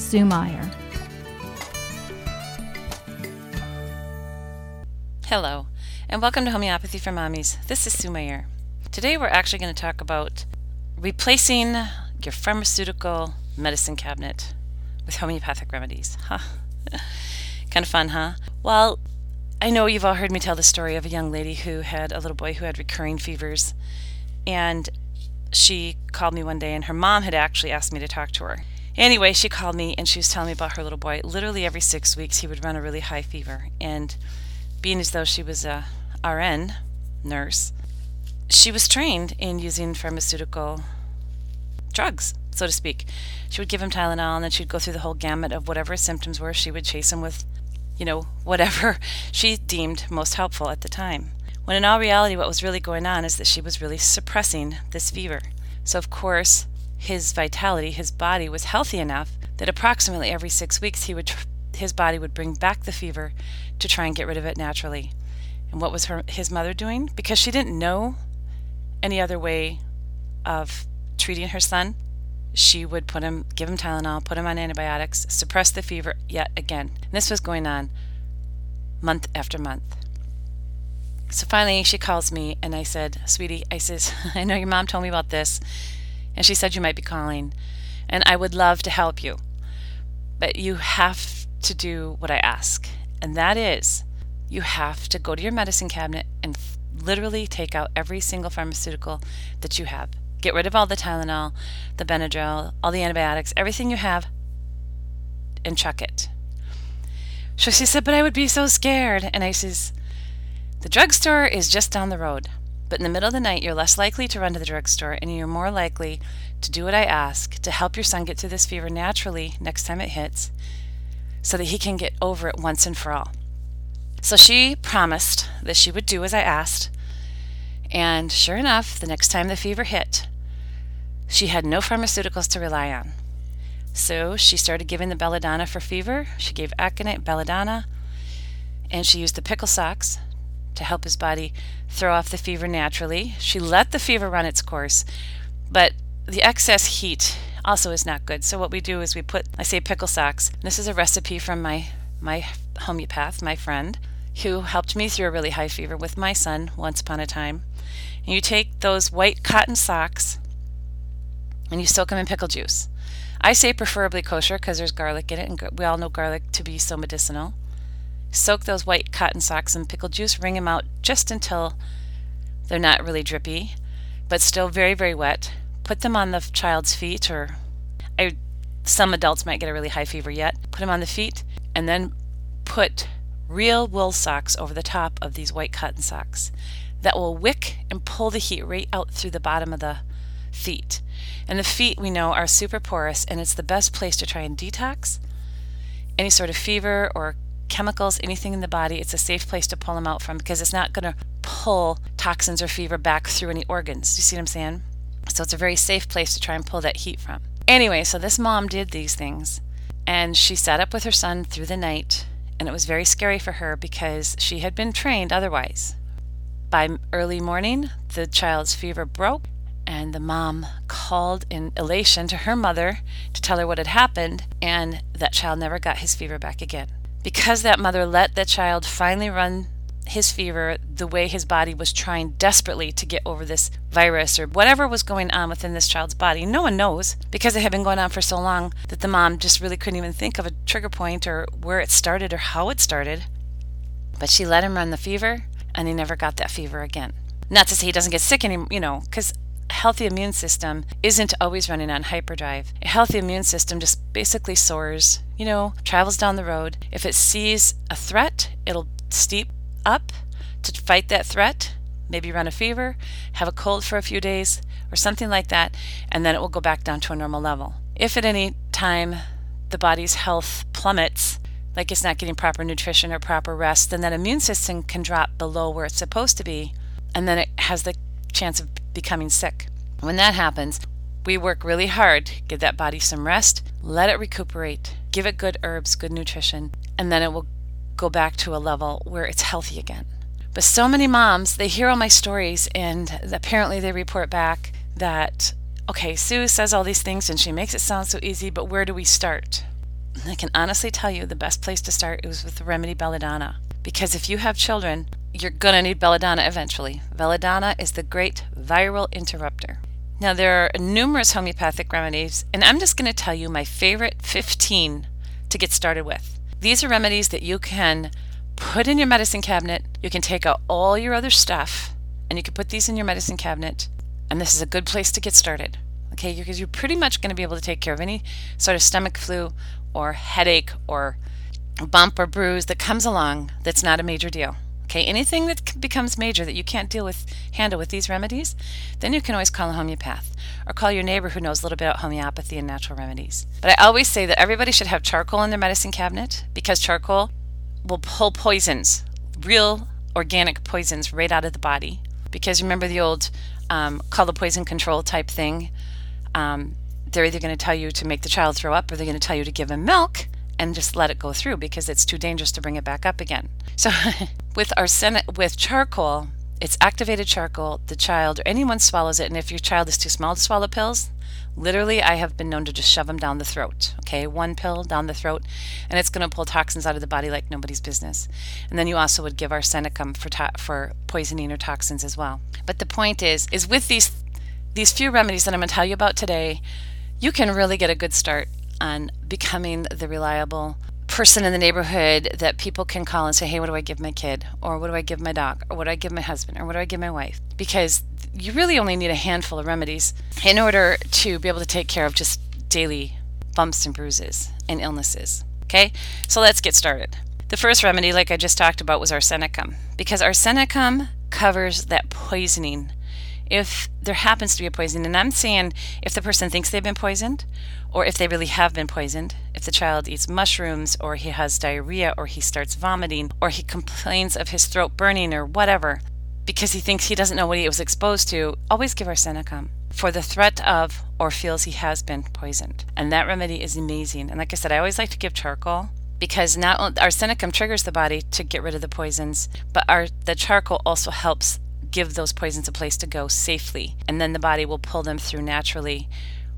Sue Meyer. Hello, and welcome to Homeopathy for Mommies. This is Sue Meyer. Today we're actually going to talk about replacing your pharmaceutical medicine cabinet with homeopathic remedies. Huh. kind of fun, huh? Well, I know you've all heard me tell the story of a young lady who had a little boy who had recurring fevers. And she called me one day, and her mom had actually asked me to talk to her. Anyway, she called me and she was telling me about her little boy. Literally every six weeks, he would run a really high fever. And being as though she was a RN nurse, she was trained in using pharmaceutical drugs, so to speak. She would give him Tylenol and then she'd go through the whole gamut of whatever his symptoms were. She would chase him with, you know, whatever she deemed most helpful at the time. When in all reality, what was really going on is that she was really suppressing this fever. So, of course, his vitality, his body was healthy enough that approximately every six weeks he would tr- his body would bring back the fever to try and get rid of it naturally. And what was her his mother doing? Because she didn't know any other way of treating her son, she would put him give him Tylenol, put him on antibiotics, suppress the fever yet again. And this was going on month after month. So finally she calls me and I said, Sweetie, I says, I know your mom told me about this and she said you might be calling, and I would love to help you. But you have to do what I ask, and that is you have to go to your medicine cabinet and literally take out every single pharmaceutical that you have. Get rid of all the Tylenol, the Benadryl, all the antibiotics, everything you have, and chuck it. So she said, But I would be so scared. And I says, The drugstore is just down the road. But in the middle of the night, you're less likely to run to the drugstore and you're more likely to do what I ask to help your son get through this fever naturally next time it hits so that he can get over it once and for all. So she promised that she would do as I asked. And sure enough, the next time the fever hit, she had no pharmaceuticals to rely on. So she started giving the belladonna for fever. She gave aconite, belladonna, and she used the pickle socks to help his body throw off the fever naturally. She let the fever run its course, but the excess heat also is not good. So what we do is we put, I say pickle socks. This is a recipe from my my homeopath, my friend, who helped me through a really high fever with my son once upon a time. And you take those white cotton socks and you soak them in pickle juice. I say preferably kosher because there's garlic in it, and we all know garlic to be so medicinal. Soak those white cotton socks in pickle juice, wring them out just until they're not really drippy, but still very, very wet. Put them on the child's feet, or I, some adults might get a really high fever yet. Put them on the feet, and then put real wool socks over the top of these white cotton socks. That will wick and pull the heat right out through the bottom of the feet. And the feet, we know, are super porous, and it's the best place to try and detox any sort of fever or chemicals, anything in the body, it's a safe place to pull them out from because it's not going to pull toxins or fever back through any organs. You see what I'm saying? So it's a very safe place to try and pull that heat from. Anyway, so this mom did these things and she sat up with her son through the night and it was very scary for her because she had been trained otherwise. By early morning, the child's fever broke and the mom called in elation to her mother to tell her what had happened and that child never got his fever back again because that mother let that child finally run his fever the way his body was trying desperately to get over this virus or whatever was going on within this child's body. No one knows because it had been going on for so long that the mom just really couldn't even think of a trigger point or where it started or how it started. But she let him run the fever and he never got that fever again. Not to say he doesn't get sick anymore, you know, because healthy immune system isn't always running on hyperdrive. A healthy immune system just basically soars, you know, travels down the road. If it sees a threat, it'll steep up to fight that threat, maybe run a fever, have a cold for a few days, or something like that, and then it will go back down to a normal level. If at any time the body's health plummets, like it's not getting proper nutrition or proper rest, then that immune system can drop below where it's supposed to be, and then it has the chance of becoming sick. When that happens, we work really hard, give that body some rest, let it recuperate, give it good herbs, good nutrition, and then it will go back to a level where it's healthy again. But so many moms, they hear all my stories and apparently they report back that, okay, Sue says all these things and she makes it sound so easy, but where do we start? I can honestly tell you the best place to start is with the remedy belladonna. Because if you have children, you're going to need belladonna eventually. Belladonna is the great viral interrupter. Now, there are numerous homeopathic remedies, and I'm just going to tell you my favorite 15 to get started with. These are remedies that you can put in your medicine cabinet. You can take out all your other stuff and you can put these in your medicine cabinet. And this is a good place to get started. Okay, because you're pretty much going to be able to take care of any sort of stomach flu or headache or bump or bruise that comes along that's not a major deal. Okay, anything that becomes major that you can't deal with, handle with these remedies, then you can always call a homeopath or call your neighbor who knows a little bit about homeopathy and natural remedies. But I always say that everybody should have charcoal in their medicine cabinet because charcoal will pull poisons, real organic poisons, right out of the body. Because remember the old um, call the poison control type thing. Um, they're either going to tell you to make the child throw up or they're going to tell you to give him milk and just let it go through because it's too dangerous to bring it back up again. So with arsenic with charcoal, it's activated charcoal, the child or anyone swallows it and if your child is too small to swallow pills, literally I have been known to just shove them down the throat. Okay, one pill down the throat and it's going to pull toxins out of the body like nobody's business. And then you also would give arsenicum for to- for poisoning or toxins as well. But the point is is with these these few remedies that I'm going to tell you about today, you can really get a good start on becoming the reliable person in the neighborhood that people can call and say, hey, what do I give my kid? Or what do I give my dog? Or what do I give my husband? Or what do I give my wife? Because you really only need a handful of remedies in order to be able to take care of just daily bumps and bruises and illnesses. Okay, so let's get started. The first remedy, like I just talked about, was arsenicum because arsenicum covers that poisoning if there happens to be a poison, and I'm saying if the person thinks they've been poisoned, or if they really have been poisoned, if the child eats mushrooms, or he has diarrhea, or he starts vomiting, or he complains of his throat burning, or whatever, because he thinks he doesn't know what he was exposed to, always give arsenicum for the threat of or feels he has been poisoned. And that remedy is amazing. And like I said, I always like to give charcoal because not arsenicum triggers the body to get rid of the poisons, but our the charcoal also helps give those poisons a place to go safely, and then the body will pull them through naturally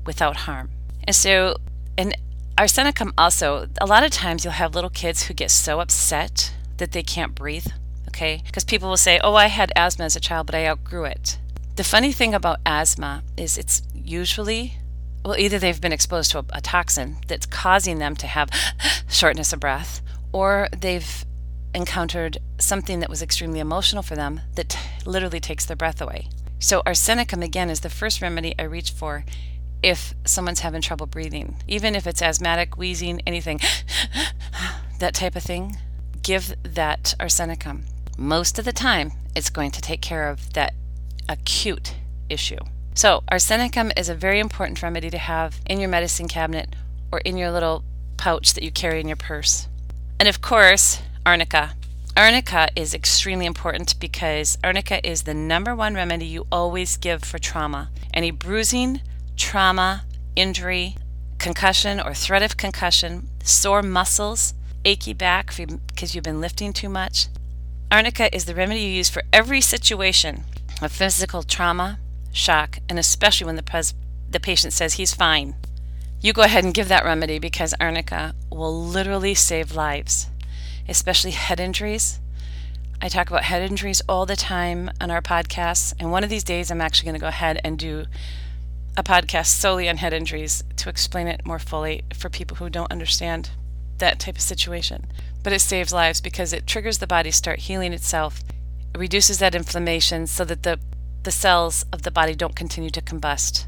without harm. And so, and arsenicum also, a lot of times you'll have little kids who get so upset that they can't breathe, okay? Because people will say, oh, I had asthma as a child, but I outgrew it. The funny thing about asthma is it's usually, well, either they've been exposed to a, a toxin that's causing them to have shortness of breath, or they've encountered something that was extremely emotional for them that t- literally takes their breath away. So, arsenicum again is the first remedy I reach for if someone's having trouble breathing, even if it's asthmatic, wheezing, anything, that type of thing. Give that arsenicum. Most of the time, it's going to take care of that acute issue. So, arsenicum is a very important remedy to have in your medicine cabinet or in your little pouch that you carry in your purse. And of course, arnica. Arnica is extremely important because arnica is the number one remedy you always give for trauma. Any bruising, trauma, injury, concussion or threat of concussion, sore muscles, achy back because you've been lifting too much. Arnica is the remedy you use for every situation of physical trauma, shock, and especially when the, pres- the patient says he's fine. You go ahead and give that remedy because arnica will literally save lives especially head injuries. I talk about head injuries all the time on our podcasts, and one of these days I'm actually going to go ahead and do a podcast solely on head injuries to explain it more fully for people who don't understand that type of situation. But it saves lives because it triggers the body to start healing itself. It reduces that inflammation so that the, the cells of the body don't continue to combust.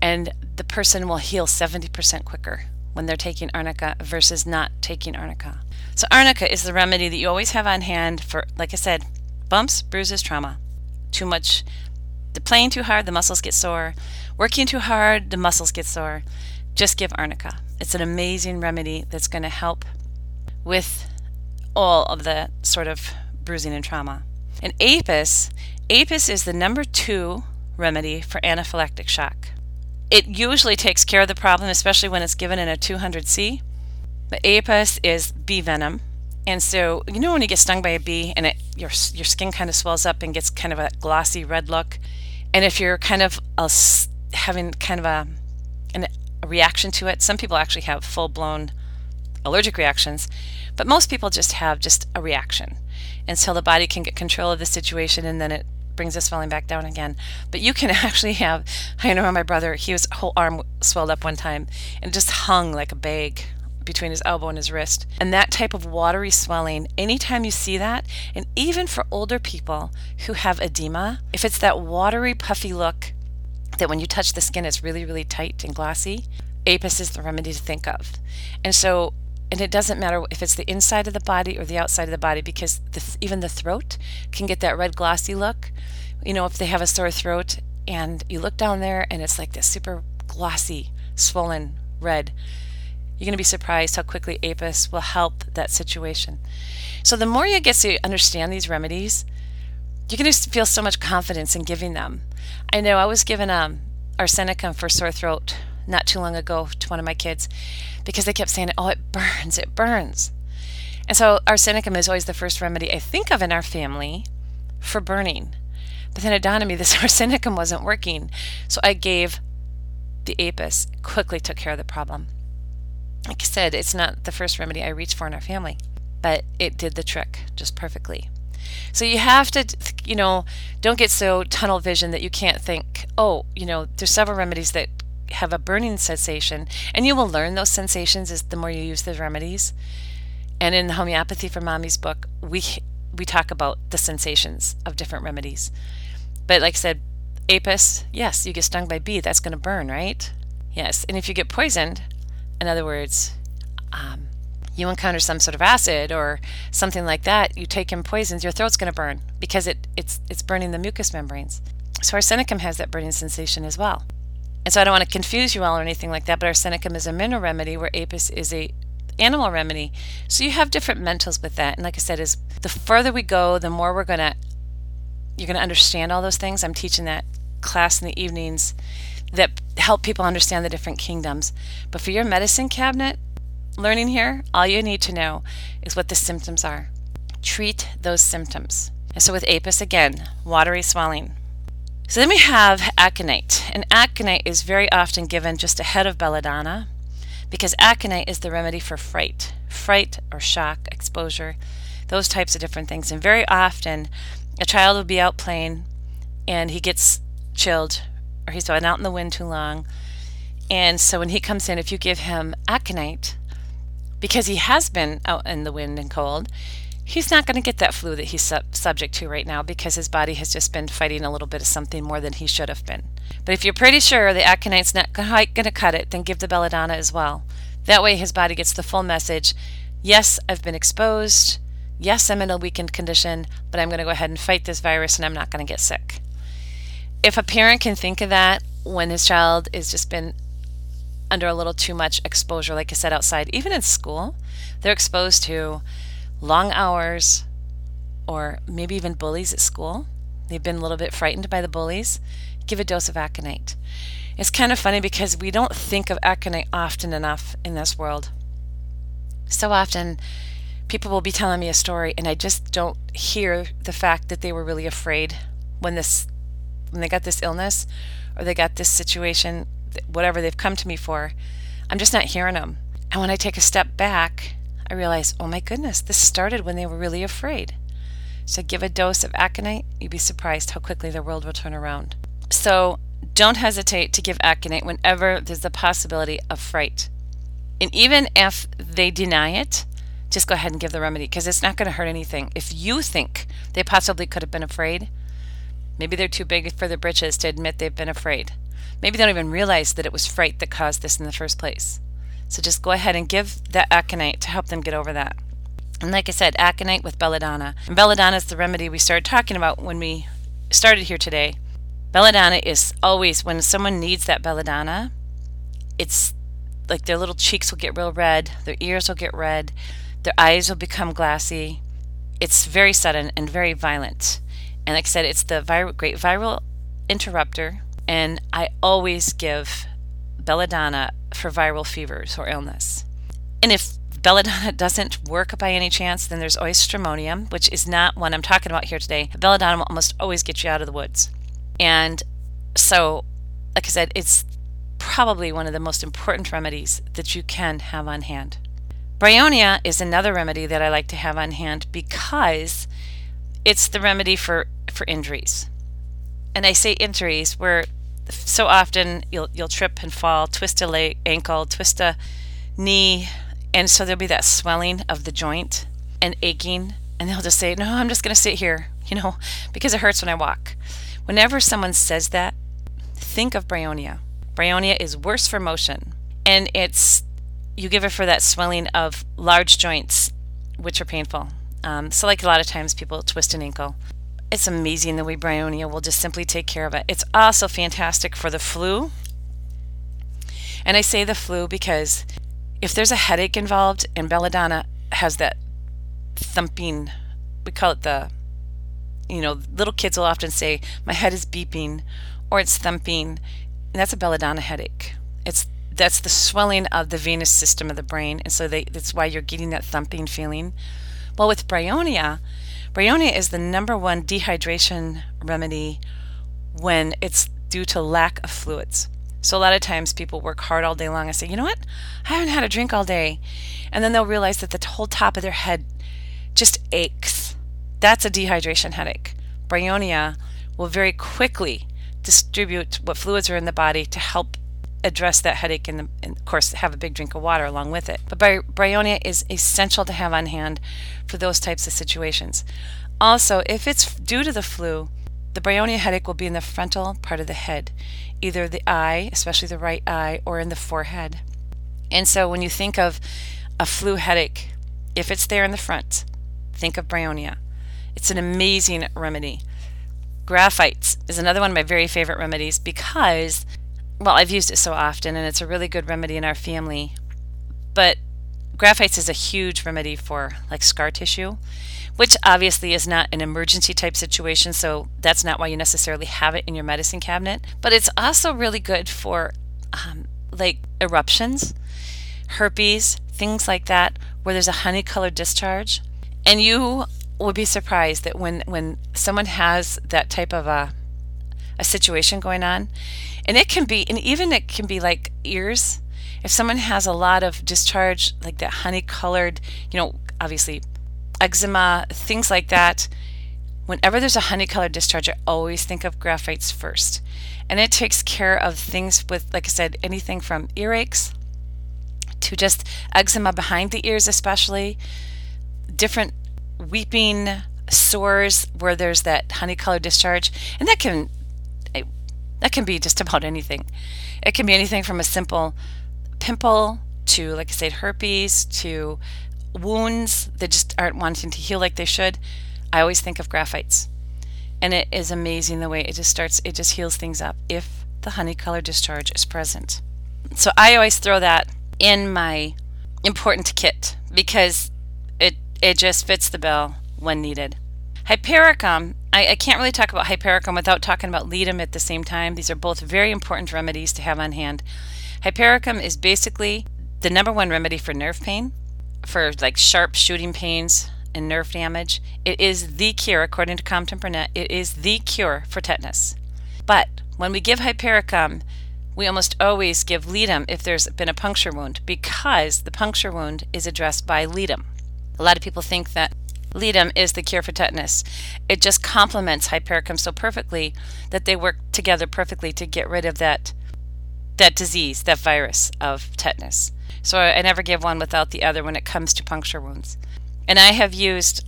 And the person will heal 70% quicker when they're taking arnica versus not taking arnica. So, arnica is the remedy that you always have on hand for, like I said, bumps, bruises, trauma. Too much, the playing too hard, the muscles get sore. Working too hard, the muscles get sore. Just give arnica. It's an amazing remedy that's going to help with all of the sort of bruising and trauma. And APIS, APIS is the number two remedy for anaphylactic shock. It usually takes care of the problem, especially when it's given in a 200C. But APIS is bee venom. And so, you know, when you get stung by a bee and it, your, your skin kind of swells up and gets kind of a glossy red look, and if you're kind of a, having kind of a, an, a reaction to it, some people actually have full blown allergic reactions, but most people just have just a reaction until the body can get control of the situation and then it brings the swelling back down again. But you can actually have, I know my brother, he was whole arm swelled up one time and just hung like a bag between his elbow and his wrist. And that type of watery swelling, anytime you see that, and even for older people who have edema, if it's that watery, puffy look that when you touch the skin it's really, really tight and glossy, APIS is the remedy to think of. And so and it doesn't matter if it's the inside of the body or the outside of the body because the, even the throat can get that red glossy look you know if they have a sore throat and you look down there and it's like this super glossy swollen red you're going to be surprised how quickly apis will help that situation so the more you get to understand these remedies you're going to feel so much confidence in giving them i know i was given um, arsenicum for sore throat not too long ago to one of my kids because they kept saying, oh, it burns, it burns. And so arsenicum is always the first remedy I think of in our family for burning. But then it dawned on me this arsenicum wasn't working. So I gave the apis, quickly took care of the problem. Like I said, it's not the first remedy I reached for in our family, but it did the trick just perfectly. So you have to, you know, don't get so tunnel vision that you can't think, oh, you know, there's several remedies that have a burning sensation, and you will learn those sensations as the more you use the remedies. And in the Homeopathy for Mommy's book, we we talk about the sensations of different remedies. But like I said, apis, yes, you get stung by bee, that's going to burn, right? Yes, and if you get poisoned, in other words, um, you encounter some sort of acid or something like that, you take in poisons, your throat's going to burn because it, it's, it's burning the mucous membranes. So arsenicum has that burning sensation as well. And so I don't want to confuse you all or anything like that, but arsenicum is a mineral remedy where apis is a animal remedy. So you have different mentals with that. And like I said, is the further we go, the more we're gonna you're gonna understand all those things. I'm teaching that class in the evenings that help people understand the different kingdoms. But for your medicine cabinet learning here, all you need to know is what the symptoms are. Treat those symptoms. And so with apis again, watery swelling, so then we have aconite, and aconite is very often given just ahead of belladonna because aconite is the remedy for fright, fright or shock, exposure, those types of different things. And very often, a child will be out playing and he gets chilled or he's been out in the wind too long. And so when he comes in, if you give him aconite, because he has been out in the wind and cold, he's not going to get that flu that he's sub- subject to right now because his body has just been fighting a little bit of something more than he should have been. But if you're pretty sure the aconite's not going to cut it, then give the belladonna as well. That way his body gets the full message yes, I've been exposed. Yes, I'm in a weakened condition, but I'm going to go ahead and fight this virus and I'm not going to get sick. If a parent can think of that when his child has just been under a little too much exposure, like I said, outside, even in school, they're exposed to long hours, or maybe even bullies at school. They've been a little bit frightened by the bullies. Give a dose of aconite. It's kind of funny because we don't think of aconite often enough in this world. So often, people will be telling me a story, and I just don't hear the fact that they were really afraid when this, when they got this illness, or they got this situation, whatever they've come to me for. I'm just not hearing them. And when I take a step back I realize, oh my goodness, this started when they were really afraid. So give a dose of aconite, you'd be surprised how quickly the world will turn around. So don't hesitate to give aconite whenever there's the possibility of fright. And even if they deny it, just go ahead and give the remedy because it's not going to hurt anything. If you think they possibly could have been afraid, maybe they're too big for their britches to admit they've been afraid. Maybe they don't even realize that it was fright that caused this in the first place. So just go ahead and give that aconite to help them get over that. And like I said, aconite with belladonna. And belladonna is the remedy we started talking about when we started here today. Belladonna is always, when someone needs that belladonna, it's like their little cheeks will get real red, their ears will get red, their eyes will become glassy. It's very sudden and very violent. And like I said, it's the great viral interrupter. And I always give belladonna for viral fevers or illness. And if belladonna doesn't work by any chance, then there's always stramonium, which is not one I'm talking about here today. Belladonna will almost always get you out of the woods. And so, like I said, it's probably one of the most important remedies that you can have on hand. Bryonia is another remedy that I like to have on hand because it's the remedy for, for injuries. And I say injuries where so often you'll you'll trip and fall, twist a leg, ankle, twist a knee, and so there'll be that swelling of the joint and aching, and they'll just say, "No, I'm just going to sit here," you know, because it hurts when I walk. Whenever someone says that, think of bryonia. Bryonia is worse for motion, and it's you give it for that swelling of large joints, which are painful. Um, so, like a lot of times, people twist an ankle. It's amazing the way Bryonia will just simply take care of it. It's also fantastic for the flu. And I say the flu because if there's a headache involved, and belladonna has that thumping, we call it the, you know, little kids will often say, my head is beeping or it's thumping. And that's a belladonna headache. It's that's the swelling of the venous system of the brain, and so they, that's why you're getting that thumping feeling. Well, with bryonia, bryonia is the number one dehydration remedy when it's due to lack of fluids. So a lot of times people work hard all day long and say, you know what, I haven't had a drink all day, and then they'll realize that the whole top of their head just aches. That's a dehydration headache. Bryonia will very quickly distribute what fluids are in the body to help address that headache and, and, of course have a big drink of water along with it. But bryonia is essential to have on hand for those types of situations. Also, if it's due to the flu, the bryonia headache will be in the frontal part of the head, either the eye, especially the right eye, or in the forehead. And so when you think of a flu headache, if it's there in the front, think of bryonia. It's an amazing remedy. Graphites is another one of my very favorite remedies because well, I've used it so often and it's a really good remedy in our family. But Graphites is a huge remedy for like scar tissue, which obviously is not an emergency type situation, so that's not why you necessarily have it in your medicine cabinet. But it's also really good for um, like eruptions, herpes, things like that, where there's a honey colored discharge. And you would be surprised that when, when someone has that type of a, a situation going on, and it can be and even it can be like ears. If someone has a lot of discharge like that honey colored you know obviously eczema things like that whenever there's a honey colored discharge i always think of graphites first. And it takes care of things with like i said anything from earaches to just eczema behind the ears especially different weeping sores where there's that honey colored discharge. And that can that can be just about anything. It can be anything from a simple pimple to, like I said, herpes to wounds that just aren't wanting to heal like they should. I always think of graphites. And it is amazing the way it just starts, it just heals things up if the honey color discharge is present. So I always throw that in my important kit because it, it just fits the bill when needed. Hypericum I, I, can't really talk about hypericum without talking about ledum at the same time. These are both very important remedies to have on hand. Hypericum is basically the number one remedy for nerve pain, for like sharp shooting pains and nerve damage. It is the cure, according to Compton Burnett, it is the cure for tetanus. But when we give hypericum, we almost always give ledum if there's been a puncture wound because the puncture wound is addressed by ledum. A lot of people think that Ledum is the cure for tetanus. It just complements hypericum so perfectly that they work together perfectly to get rid of that that disease, that virus of tetanus. So I, I never give one without the other when it comes to puncture wounds. And I have used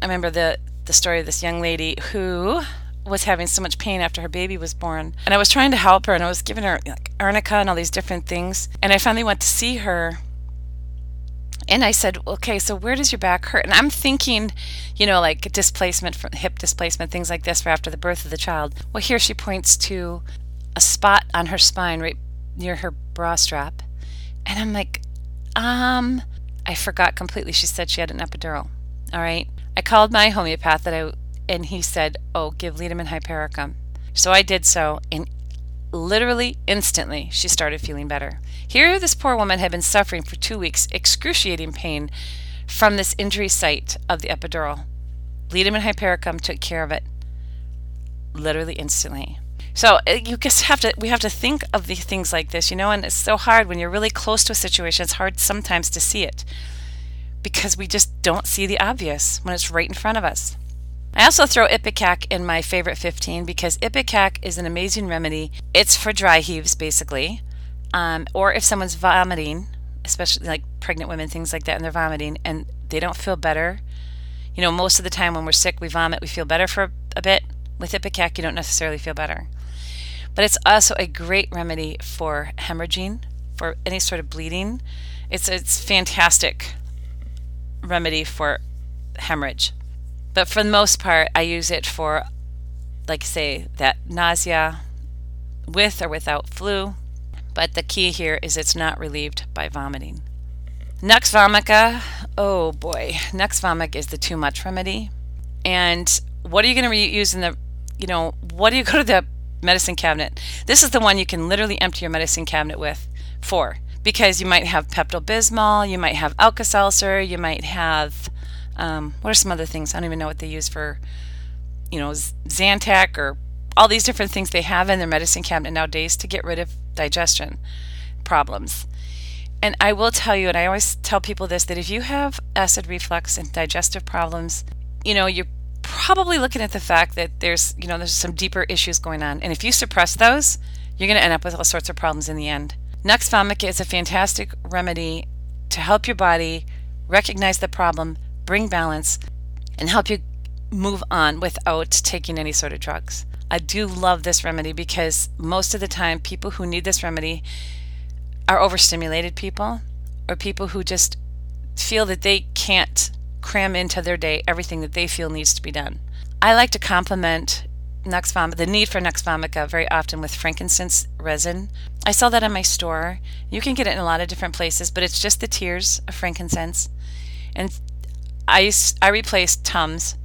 I remember the the story of this young lady who was having so much pain after her baby was born. And I was trying to help her and I was giving her like arnica and all these different things. And I finally went to see her and I said, okay, so where does your back hurt? And I'm thinking, you know, like displacement from hip displacement, things like this for after the birth of the child. Well, here she points to a spot on her spine right near her bra strap. And I'm like, um, I forgot completely. She said she had an epidural. All right. I called my homeopath that I, and he said, oh, give Ledum hypericum. So I did so, and literally instantly she started feeling better. Here, this poor woman had been suffering for two weeks excruciating pain from this injury site of the epidural. Ledum and hypericum took care of it literally instantly. So uh, you just have to we have to think of the things like this, you know, and it's so hard when you're really close to a situation. It's hard sometimes to see it because we just don't see the obvious when it's right in front of us. I also throw Ipecac in my favorite 15 because Ipecac is an amazing remedy. It's for dry heaves, basically, um, or if someone's vomiting, especially like pregnant women, things like that, and they're vomiting and they don't feel better. You know, most of the time when we're sick, we vomit, we feel better for a bit. With Ipecac, you don't necessarily feel better. But it's also a great remedy for hemorrhaging, for any sort of bleeding. It's it's fantastic remedy for hemorrhage. But for the most part, I use it for, like, say, that nausea with or without flu. But the key here is it's not relieved by vomiting. Nux vomica, oh boy, Nux vomica is the too much remedy. And what are you going to use in the, you know, what do you go to the medicine cabinet. This is the one you can literally empty your medicine cabinet with for because you might have Pepto Bismol, you might have Alka Seltzer, you might have um, what are some other things? I don't even know what they use for, you know, Zantac or all these different things they have in their medicine cabinet nowadays to get rid of digestion problems. And I will tell you, and I always tell people this, that if you have acid reflux and digestive problems, you know, you're probably looking at the fact that there's, you know, there's some deeper issues going on. And if you suppress those, you're going to end up with all sorts of problems in the end. Nux vomica is a fantastic remedy to help your body recognize the problem, bring balance, and help you move on without taking any sort of drugs. I do love this remedy because most of the time, people who need this remedy are overstimulated people or people who just feel that they can't cram into their day everything that they feel needs to be done. I like to complement Nux Vomica, the need for Nux Vomica very often with frankincense resin. I sell that in my store. You can get it in a lot of different places, but it's just the tears of frankincense. And I, used, I replaced Tums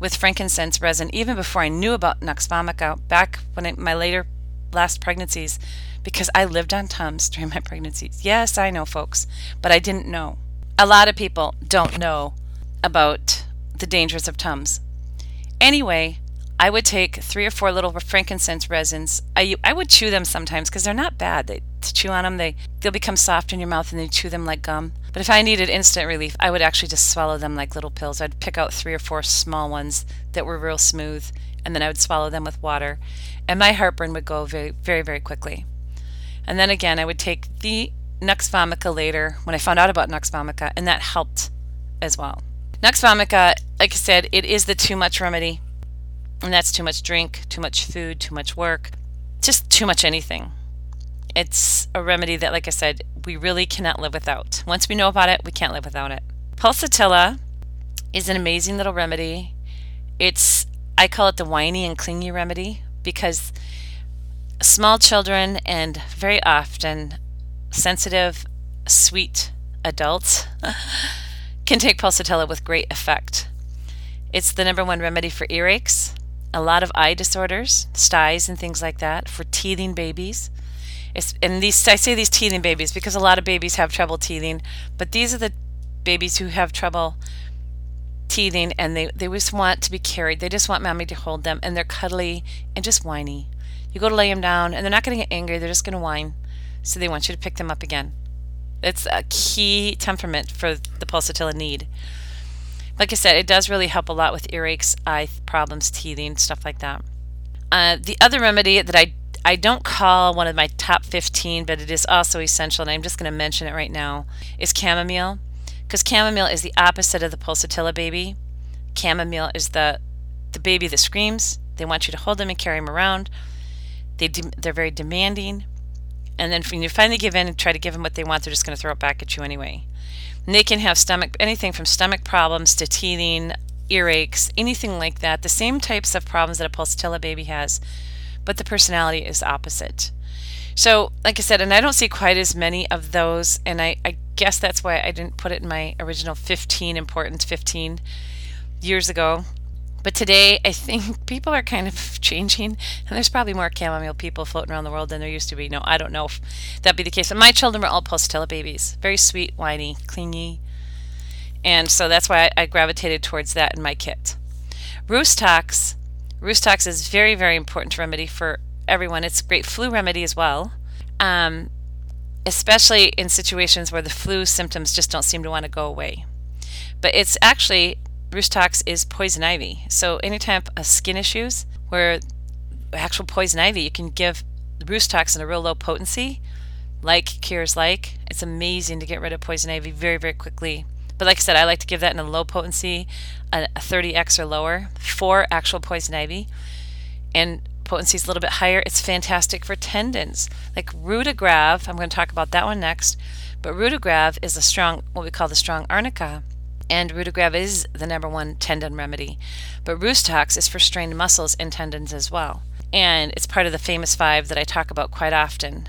with frankincense resin even before I knew about Nux Vomica back when I, my later last pregnancies because I lived on Tums during my pregnancies. Yes, I know, folks, but I didn't know. A lot of people don't know about the dangers of Tums. Anyway, I would take three or four little frankincense resins. I, I would chew them sometimes because they're not bad. They, to chew on them, they, they'll become soft in your mouth and then you chew them like gum. But if I needed instant relief, I would actually just swallow them like little pills. I'd pick out three or four small ones that were real smooth and then I would swallow them with water. And my heartburn would go very, very, very quickly. And then again, I would take the Nux vomica later when I found out about Nux vomica, and that helped as well. Nux vomica, like I said, it is the too much remedy. And that's too much drink, too much food, too much work, just too much anything. It's a remedy that, like I said, we really cannot live without. Once we know about it, we can't live without it. Pulsatilla is an amazing little remedy. It's, I call it the whiny and clingy remedy because small children and very often sensitive, sweet adults can take pulsatilla with great effect. It's the number one remedy for earaches, a lot of eye disorders, styes and things like that, for teething babies. It's, and these I say these teething babies because a lot of babies have trouble teething, but these are the babies who have trouble teething and they, they just want to be carried. They just want mommy to hold them and they're cuddly and just whiny. You go to lay them down and they're not going to get angry, they're just going to whine. So they want you to pick them up again. It's a key temperament for the pulsatilla need. Like I said, it does really help a lot with earaches, eye problems, teething, stuff like that. Uh, the other remedy that I I don't call one of my top 15, but it is also essential, and I'm just going to mention it right now, is chamomile. Because chamomile is the opposite of the pulsatilla baby. Chamomile is the the baby that screams. They want you to hold them and carry them around. They de- they're very demanding. And then when you finally give in and try to give them what they want, they're just going to throw it back at you anyway. And they can have stomach, anything from stomach problems to teething, earaches, anything like that. The same types of problems that a pulsatilla baby has, but the personality is opposite. So, like I said, and I don't see quite as many of those, and I, I guess that's why I didn't put it in my original 15 important 15 years ago. But today, I think people are kind of changing, and there's probably more chamomile people floating around the world than there used to be. No, I don't know if that'd be the case. But my children were all pulsatilla babies, very sweet, whiny, clingy, and so that's why I, I gravitated towards that in my kit. Rhus tox, Rhus tox is very, very important remedy for everyone. It's a great flu remedy as well, um, especially in situations where the flu symptoms just don't seem to want to go away. But it's actually Rhus tox is poison ivy. So anytime of skin issues where actual poison ivy, you can give Rhus tox in a real low potency, like cures like. It's amazing to get rid of poison ivy very, very quickly. But like I said, I like to give that in a low potency, a 30x or lower for actual poison ivy. And potency is a little bit higher. It's fantastic for tendons. Like Rutagrave, I'm going to talk about that one next. But Rutagrave is a strong, what we call the strong arnica. And Rutagrave is the number one tendon remedy. But Rhus tox is for strained muscles and tendons as well. And it's part of the famous five that I talk about quite often.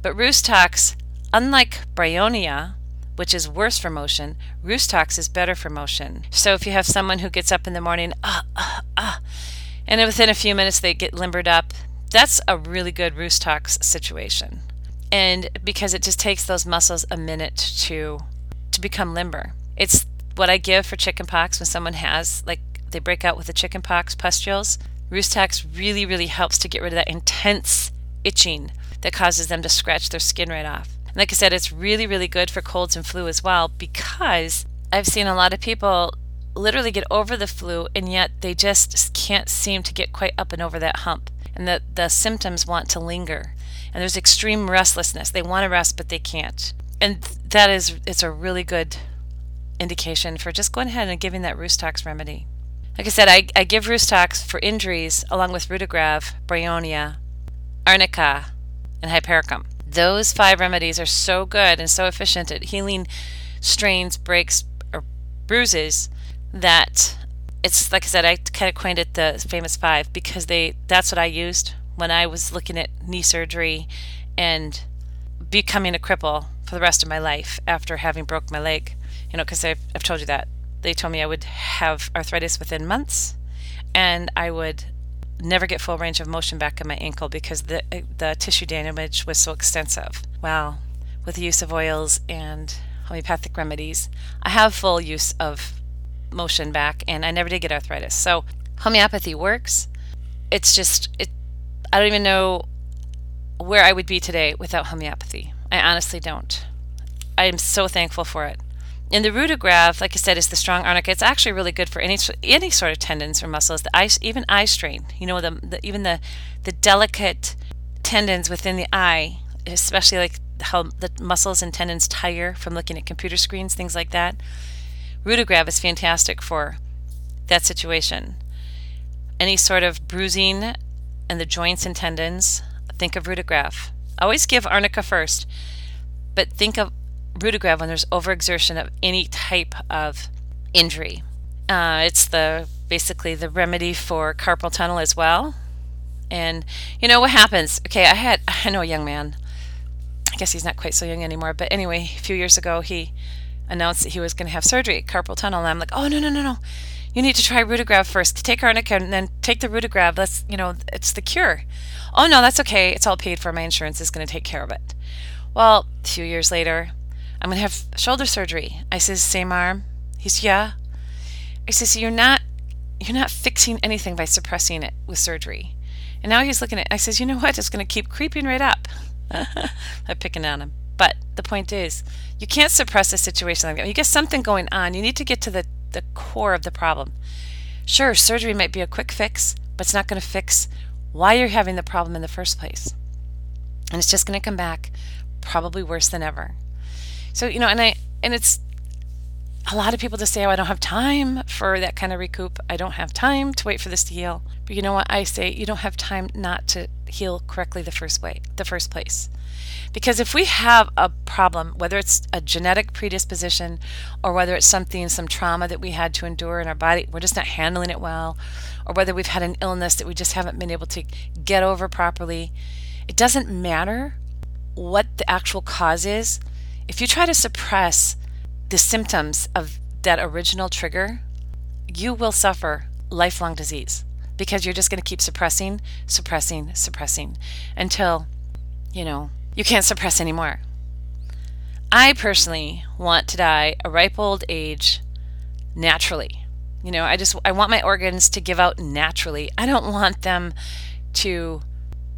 But Rhus tox, unlike Bryonia, which is worse for motion, Rhus tox is better for motion. So if you have someone who gets up in the morning, ah, ah, ah, and within a few minutes they get limbered up, that's a really good Rhus tox situation. And because it just takes those muscles a minute to to become limber. It's what I give for chickenpox when someone has like they break out with the chickenpox pustules. Rhus tox really, really helps to get rid of that intense itching that causes them to scratch their skin right off. And like I said, it's really, really good for colds and flu as well because I've seen a lot of people literally get over the flu and yet they just can't seem to get quite up and over that hump and the, the symptoms want to linger and there's extreme restlessness they want to rest but they can't and that is it's a really good indication for just going ahead and giving that Rhus tox remedy like i said i, I give Rhus tox for injuries along with rutagrave bryonia arnica and hypericum those five remedies are so good and so efficient at healing strains breaks or bruises that it's like I said, I kind of coined it the famous five because they that's what I used when I was looking at knee surgery and becoming a cripple for the rest of my life after having broke my leg. You know, because I've, I've told you that they told me I would have arthritis within months, and I would never get full range of motion back in my ankle because the uh, the tissue damage was so extensive. Well, with the use of oils and homeopathic remedies, I have full use of motion back and I never did get arthritis. So homeopathy works. It's just it I don't even know where I would be today without homeopathy. I honestly don't. I am so thankful for it. And the rutagrave, like I said, is the strong arnica. It's actually really good for any any sort of tendons or muscles. The eye, even eye strain. You know, the, the even the the delicate tendons within the eye, especially like how the muscles and tendons tire from looking at computer screens, things like that. Rutagrave is fantastic for that situation. Any sort of bruising in the joints and tendons, think of Rutagrave. Always give arnica first, but think of Rutagrave when there's overexertion of any type of injury. Uh, it's the basically the remedy for carpal tunnel as well. And you know what happens? Okay, I had I know a young man. I guess he's not quite so young anymore, but anyway, a few years ago he announced that he was going to have surgery, carpal tunnel, and I'm like, oh no no no no, you need to try Rutagrave first. Take arnica and then take the Rutagrave. That's you know it's the cure. Oh no, that's okay. It's all paid for. My insurance is going to take care of it. Well, a few years later, I'm going to have shoulder surgery. I says, same arm. He's yeah. I says, you're not you're not fixing anything by suppressing it with surgery. And now he's looking at. I says, you know what? It's going to keep creeping right up. I'm picking on him. But the point is, you can't suppress a situation like that. You get something going on. You need to get to the, the core of the problem. Sure, surgery might be a quick fix, but it's not going to fix why you're having the problem in the first place. And it's just going to come back probably worse than ever. So, you know, and I and it's a lot of people just say, "Oh, I don't have time for that kind of recoup. I don't have time to wait for this to heal." But you know what? I say you don't have time not to heal correctly the first way, the first place. Because if we have a problem, whether it's a genetic predisposition or whether it's something, some trauma that we had to endure in our body, we're just not handling it well, or whether we've had an illness that we just haven't been able to get over properly, It doesn't matter what the actual cause is. If you try to suppress the symptoms of that original trigger, you will suffer lifelong disease because you're just going to keep suppressing, suppressing, suppressing until, you know, you can't suppress anymore. I personally want to die a ripe old age naturally. You know, I just I want my organs to give out naturally. I don't want them to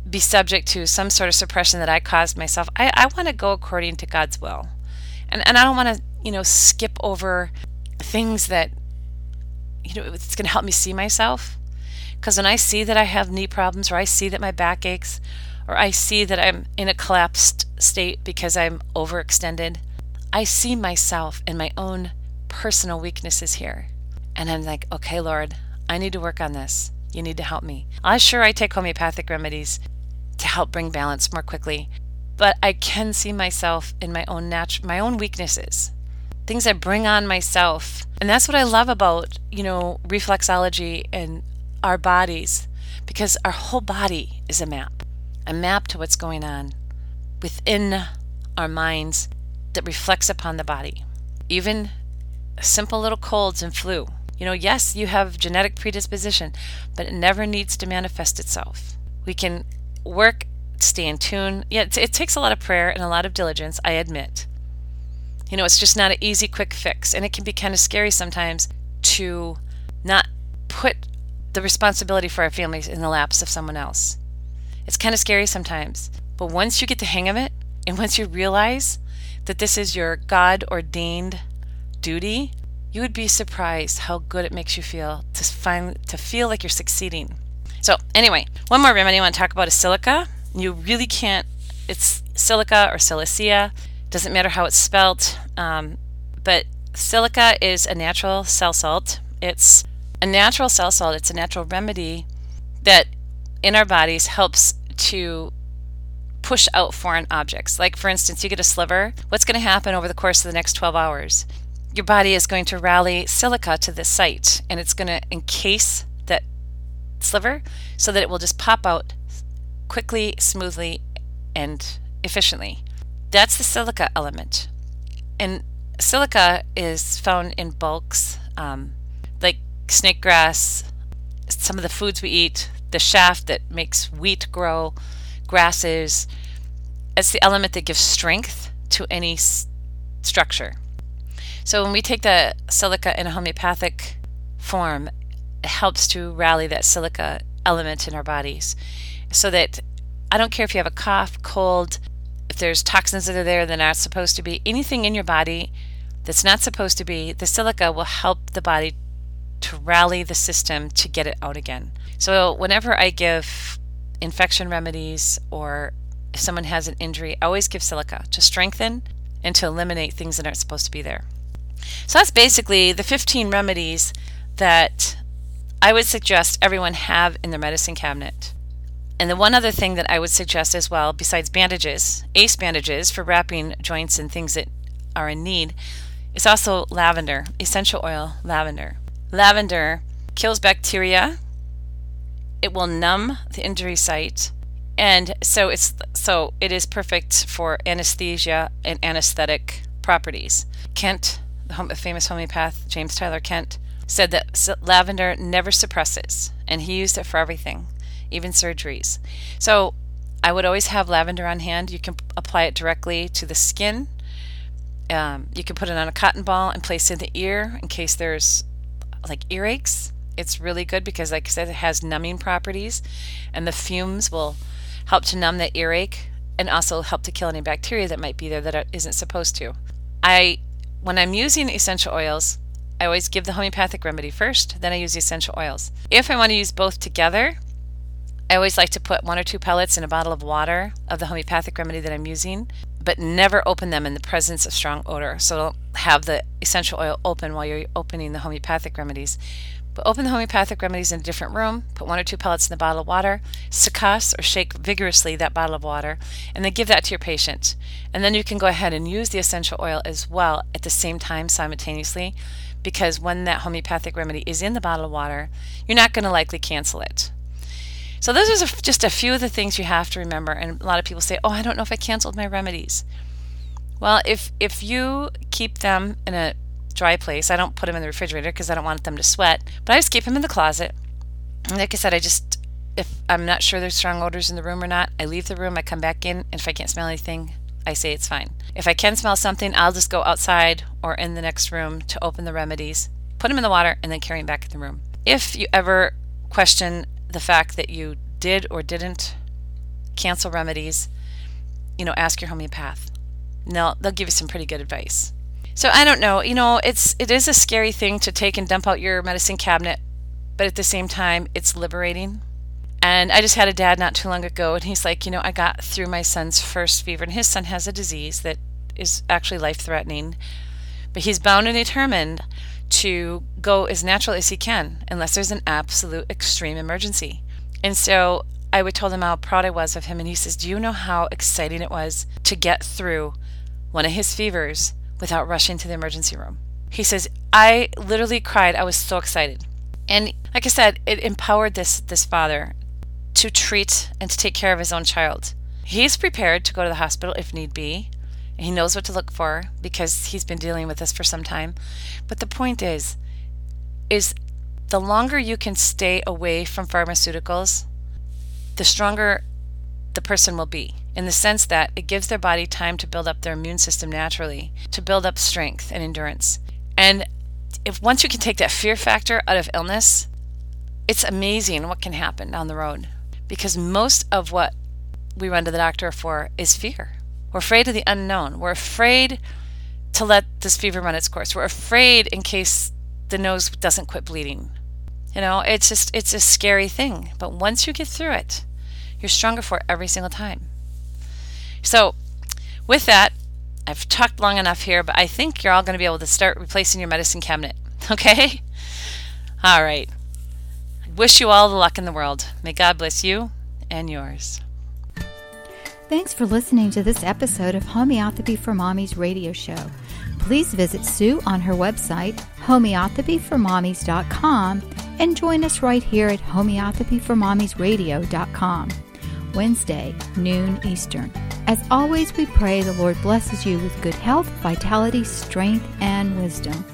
be subject to some sort of suppression that I caused myself. I, I want to go according to God's will. And and I don't want to, you know, skip over things that you know it's going to help me see myself. Because when I see that I have knee problems or I see that my back aches or I see that I'm in a collapsed state because I'm overextended, I see myself and my own personal weaknesses here. And I'm like, okay, Lord, I need to work on this. You need to help me. I sure I take homeopathic remedies to help bring balance more quickly, but I can see myself in my own natu- my own weaknesses, things I bring on myself. And that's what I love about, you know, reflexology and our bodies because our whole body is a map, a map to what's going on within our minds that reflects upon the body. Even simple little colds and flu. You know, yes, you have genetic predisposition, but it never needs to manifest itself. We can work, stay in tune. Yeah, it, it takes a lot of prayer and a lot of diligence, I admit. You know, it's just not an easy, quick fix. And it can be kind of scary sometimes to not put the responsibility for our families in the laps of someone else. It's kind of scary sometimes. But once you get the hang of it, and once you realize that this is your God ordained duty, you would be surprised how good it makes you feel to find to feel like you're succeeding. So anyway, one more remedy I want to talk about is silica. You really can't. It's silica or silicea. Doesn't matter how it's spelt. Um, but silica is a natural cell salt. It's a natural cell salt. It's a natural remedy that in our bodies helps to push out foreign objects. Like, for instance, you get a sliver. What's going to happen over the course of the next 12 hours? Your body is going to rally silica to this site and it's going to encase that sliver so that it will just pop out quickly, smoothly, and efficiently. That's the silica element. And silica is found in bulks um, like snake grass, some of the foods we eat, the shaft that makes wheat grow, grasses. It's the element that gives strength to any s- structure. So when we take the silica in a homeopathic form, it helps to rally that silica element in our bodies so that I don't care if you have a cough, cold, if there's toxins that are there that are not supposed to be, anything in your body that's not supposed to be, the silica will help the body to rally the system to get it out again. So whenever I give infection remedies or if someone has an injury, I always give silica to strengthen and to eliminate things that aren't supposed to be there. So that's basically the 15 remedies that I would suggest everyone have in their medicine cabinet. And the one other thing that I would suggest as well, besides bandages, ace bandages for wrapping joints and things that are in need, is also lavender, essential oil lavender. Lavender kills bacteria. It will numb the injury site, and so it's so it is perfect for anesthesia and anesthetic properties. Kent, famous homeopath James Tyler Kent, said that lavender never suppresses, and he used it for everything, even surgeries. So I would always have lavender on hand. You can apply it directly to the skin. Um, you can put it on a cotton ball and place it in the ear in case there's like earaches. It's really good because, like I said, it has numbing properties, and the fumes will help to numb that earache and also help to kill any bacteria that might be there that isn't supposed to. I, when I'm using essential oils, I always give the homeopathic remedy first, then I use the essential oils. If I want to use both together, I always like to put one or two pellets in a bottle of water of the homeopathic remedy that I'm using, but never open them in the presence of strong odor. So don't have the essential oil open while you're opening the homeopathic remedies. But open the homeopathic remedies in a different room, put one or two pellets in the bottle of water, succuss or shake vigorously that bottle of water, and then give that to your patient. And then you can go ahead and use the essential oil as well at the same time simultaneously because when that homeopathic remedy is in the bottle of water, you're not going to likely cancel it. So, those are just a few of the things you have to remember. And a lot of people say, Oh, I don't know if I canceled my remedies. Well, if, if you keep them in a dry place, I don't put them in the refrigerator because I don't want them to sweat, but I just keep them in the closet. And like I said, I just, if I'm not sure there's strong odors in the room or not, I leave the room, I come back in, and if I can't smell anything, I say it's fine. If I can smell something, I'll just go outside or in the next room to open the remedies, put them in the water, and then carry them back in the room. If you ever question the fact that you did or didn't cancel remedies, you know, ask your homeopath. They'll, they'll give you some pretty good advice. So I don't know, you know, it's it is a scary thing to take and dump out your medicine cabinet, but at the same time, it's liberating. And I just had a dad not too long ago, and he's like, you know, I got through my son's first fever, and his son has a disease that is actually life threatening, but he's bound and determined to go as natural as he can, unless there's an absolute extreme emergency. And so I would told him how proud I was of him, and he says, Do you know how exciting it was to get through one of his fevers without rushing to the emergency room? He says, I literally cried. I was so excited. And like I said, it empowered this this father to treat and to take care of his own child. He's prepared to go to the hospital if need be. He knows what to look for because he's been dealing with this for some time. But the point is is the longer you can stay away from pharmaceuticals, the stronger the person will be in the sense that it gives their body time to build up their immune system naturally, to build up strength and endurance. And if once you can take that fear factor out of illness, it's amazing what can happen down the road because most of what we run to the doctor for is fear. We're afraid of the unknown. We're afraid to let this fever run its course. We're afraid in case the nose doesn't quit bleeding. You know, it's just it's a scary thing. But once you get through it, you're stronger for it every single time. So, with that, I've talked long enough here, but I think you're all going to be able to start replacing your medicine cabinet. Okay? All right. Wish you all the luck in the world. May God bless you and yours. Thanks for listening to this episode of Homeopathy for Mommies radio show. Please visit Sue on her website, homeopathyformommies.com, and join us right here at homeopathyformommiesradio.com, Wednesday, noon Eastern. As always, we pray the Lord blesses you with good health, vitality, strength, and wisdom.